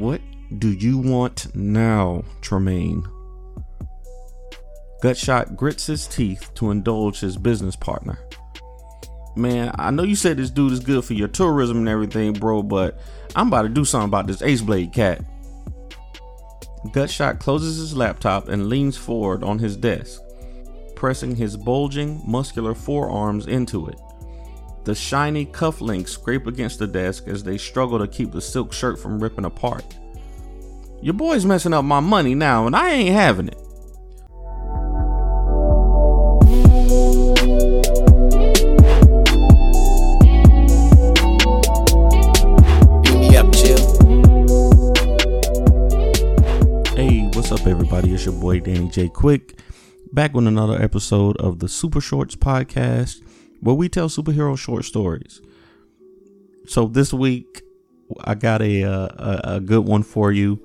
What do you want now, Tremaine? Gutshot grits his teeth to indulge his business partner. Man, I know you said this dude is good for your tourism and everything, bro, but I'm about to do something about this Ace Blade cat. Gutshot closes his laptop and leans forward on his desk, pressing his bulging, muscular forearms into it. The shiny cufflinks scrape against the desk as they struggle to keep the silk shirt from ripping apart. Your boy's messing up my money now, and I ain't having it. Hey, what's up, everybody? It's your boy Danny J. Quick, back with another episode of the Super Shorts podcast, where we tell superhero short stories. So this week, I got a, uh, a a good one for you.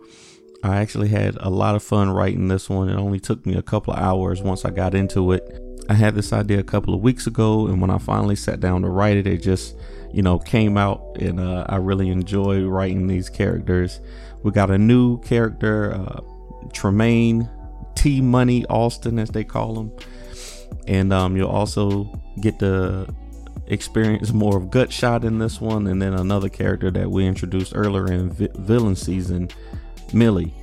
I actually had a lot of fun writing this one. It only took me a couple of hours once I got into it. I had this idea a couple of weeks ago, and when I finally sat down to write it, it just you know came out, and uh, I really enjoy writing these characters. We got a new character, uh, Tremaine T Money Austin, as they call him, and um, you'll also get to experience more of Gutshot in this one, and then another character that we introduced earlier in vi- villain season, Millie.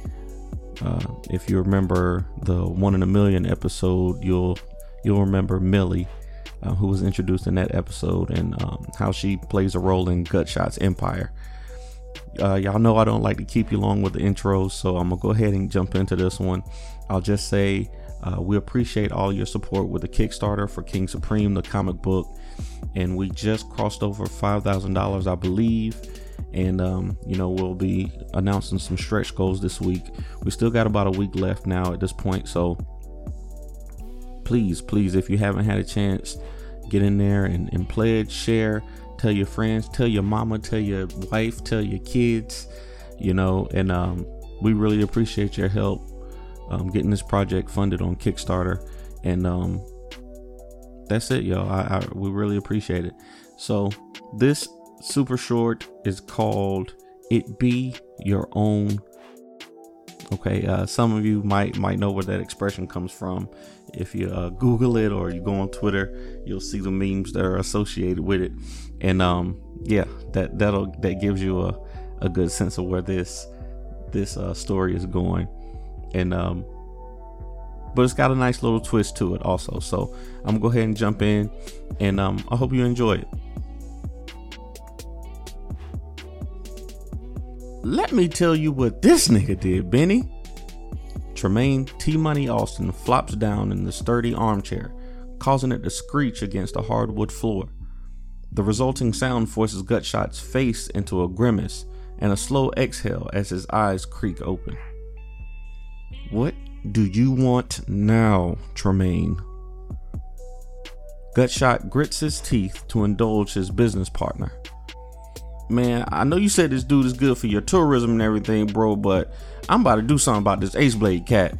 Uh, if you remember the one in a million episode, you'll you'll remember Millie, uh, who was introduced in that episode, and um, how she plays a role in Gutshot's empire. Uh, y'all know I don't like to keep you long with the intros, so I'm gonna go ahead and jump into this one. I'll just say uh, we appreciate all your support with the Kickstarter for King Supreme, the comic book, and we just crossed over five thousand dollars, I believe. And um, you know we'll be announcing some stretch goals this week. We still got about a week left now at this point, so please, please, if you haven't had a chance, get in there and, and pledge, share, tell your friends, tell your mama, tell your wife, tell your kids, you know, and um, we really appreciate your help um, getting this project funded on Kickstarter. And um, that's it, y'all. I, I we really appreciate it. So this super short is called "It Be Your Own." Okay, uh, some of you might might know where that expression comes from. If you uh, Google it or you go on Twitter, you'll see the memes that are associated with it. And um, yeah, that that'll that gives you a, a good sense of where this this uh, story is going. And um, but it's got a nice little twist to it also. So I'm gonna go ahead and jump in, and um, I hope you enjoy it. Let me tell you what this nigga did, Benny. Tremaine T Money Austin flops down in the sturdy armchair, causing it to screech against the hardwood floor. The resulting sound forces Gutshot's face into a grimace and a slow exhale as his eyes creak open. What do you want now, Tremaine? Gutshot grits his teeth to indulge his business partner. Man, I know you said this dude is good for your tourism and everything, bro, but I'm about to do something about this Ace Blade cat.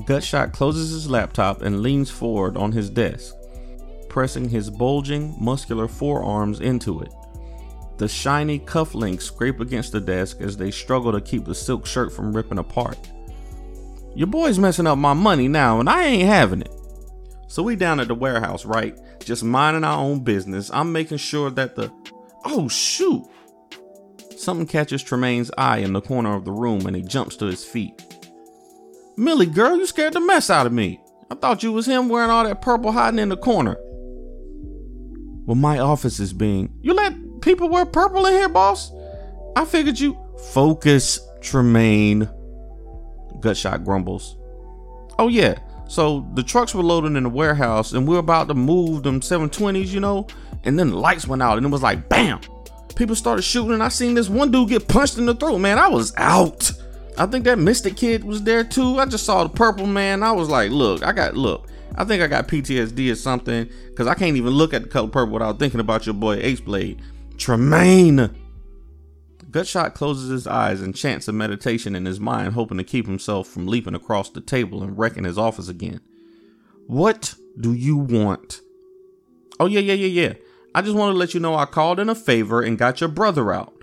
Gutshot closes his laptop and leans forward on his desk, pressing his bulging, muscular forearms into it. The shiny cufflinks scrape against the desk as they struggle to keep the silk shirt from ripping apart. Your boy's messing up my money now, and I ain't having it. So we down at the warehouse, right? Just minding our own business. I'm making sure that the Oh shoot! Something catches Tremaine's eye in the corner of the room and he jumps to his feet. Millie, girl, you scared the mess out of me. I thought you was him wearing all that purple hiding in the corner. Well, my office is being. You let people wear purple in here, boss? I figured you. Focus, Tremaine. Gutshot grumbles. Oh, yeah. So the trucks were loaded in the warehouse and we are about to move them 720s, you know? And then the lights went out and it was like, bam! People started shooting I seen this one dude get punched in the throat. Man, I was out. I think that Mystic Kid was there too. I just saw the purple man. I was like, look, I got, look, I think I got PTSD or something because I can't even look at the color purple without thinking about your boy Ace Blade. Tremaine! Gutshot closes his eyes and chants a meditation in his mind, hoping to keep himself from leaping across the table and wrecking his office again. What do you want? Oh, yeah, yeah, yeah, yeah. I just want to let you know I called in a favor and got your brother out.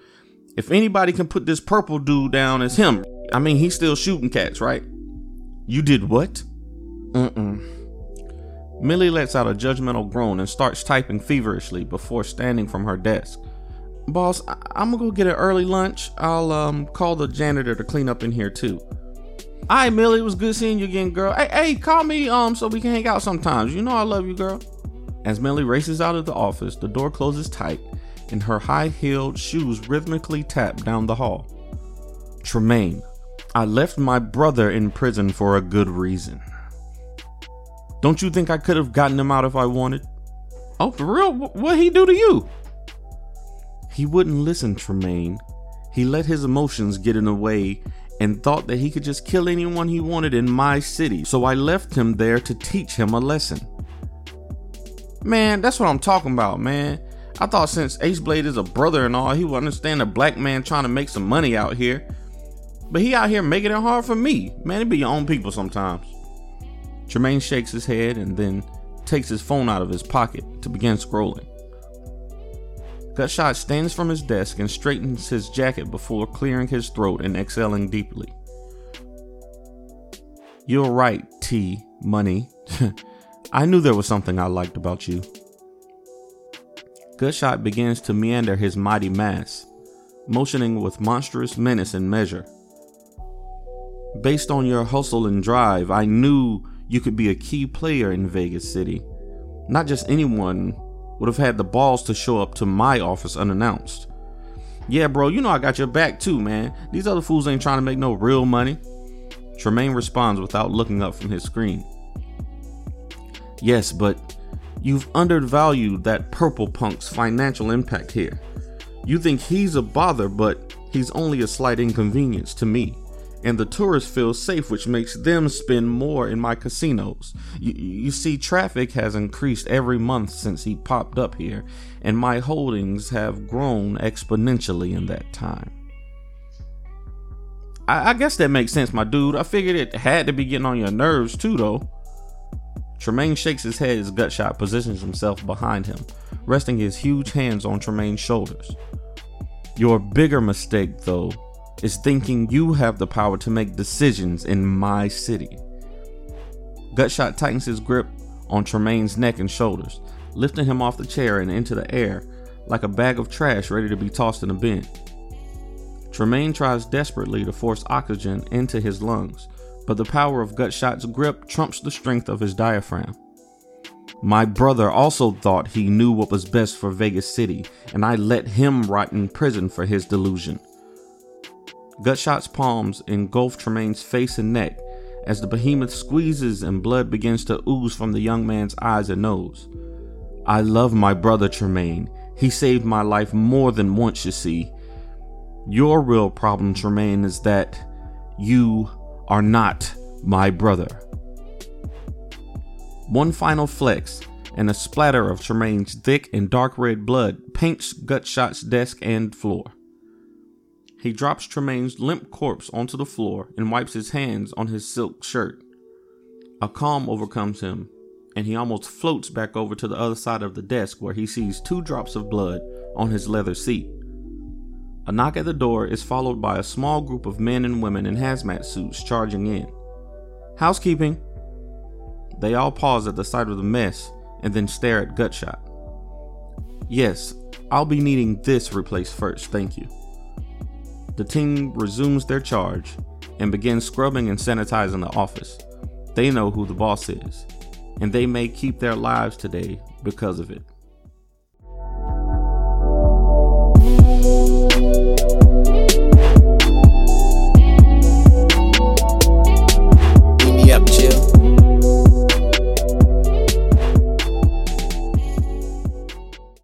If anybody can put this purple dude down, it's him. I mean, he's still shooting cats, right? You did what? Mm-mm. Millie lets out a judgmental groan and starts typing feverishly before standing from her desk. Boss, I- am gonna go get an early lunch. I'll um call the janitor to clean up in here too. Alright, Millie, it was good seeing you again, girl. Hey, hey, call me um so we can hang out sometimes. You know I love you, girl. As Millie races out of the office, the door closes tight and her high-heeled shoes rhythmically tap down the hall. Tremaine, I left my brother in prison for a good reason. Don't you think I could have gotten him out if I wanted? Oh, for real? What'd he do to you? He wouldn't listen, Tremaine. He let his emotions get in the way and thought that he could just kill anyone he wanted in my city, so I left him there to teach him a lesson. Man, that's what I'm talking about, man. I thought since Ace Blade is a brother and all, he would understand a black man trying to make some money out here. But he out here making it hard for me. Man, it be your own people sometimes. Tremaine shakes his head and then takes his phone out of his pocket to begin scrolling. Gutshot stands from his desk and straightens his jacket before clearing his throat and exhaling deeply. You're right, T. Money. I knew there was something I liked about you. Gutshot begins to meander his mighty mass, motioning with monstrous menace and measure. Based on your hustle and drive, I knew you could be a key player in Vegas City. Not just anyone would have had the balls to show up to my office unannounced. Yeah, bro, you know I got your back too, man. These other fools ain't trying to make no real money. Tremaine responds without looking up from his screen. Yes, but you've undervalued that purple punk's financial impact here. You think he's a bother, but he's only a slight inconvenience to me and the tourists feel safe, which makes them spend more in my casinos. You, you, see, traffic has increased every month since he popped up here, and my holdings have grown exponentially in that time. I, I guess that makes sense, my dude. I figured it had to be getting on your nerves too, though. Tremaine shakes his head as Gutshot positions himself behind him, resting his huge hands on Tremaine's shoulders. Your bigger mistake, though, is thinking you have the power to make decisions in my city. Gutshot tightens his grip on Tremaine's neck and shoulders, lifting him off the chair and into the air like a bag of trash ready to be tossed in a bin. Tremaine tries desperately to force oxygen into his lungs, but the power of Gutshot's grip trumps the strength of his diaphragm. My brother also thought he knew what was best for Vegas City, and I let him rot in prison for his delusion. Gutshot's palms engulf Tremaine's face and neck as the behemoth squeezes and blood begins to ooze from the young man's eyes and nose. I love my brother Tremaine. He saved my life more than once, you see. Your real problem, Tremaine, is that you are not my brother. One final flex, and a splatter of Tremaine's thick and dark red blood paints Gutshot's desk and floor. He drops Tremaine's limp corpse onto the floor and wipes his hands on his silk shirt. A calm overcomes him, and he almost floats back over to the other side of the desk where he sees two drops of blood on his leather seat. A knock at the door is followed by a small group of men and women in hazmat suits charging in. Housekeeping! They all pause at the sight of the mess and then stare at Gutshot. Yes, I'll be needing this replaced first, thank you the team resumes their charge and begins scrubbing and sanitizing the office. They know who the boss is, and they may keep their lives today because of it.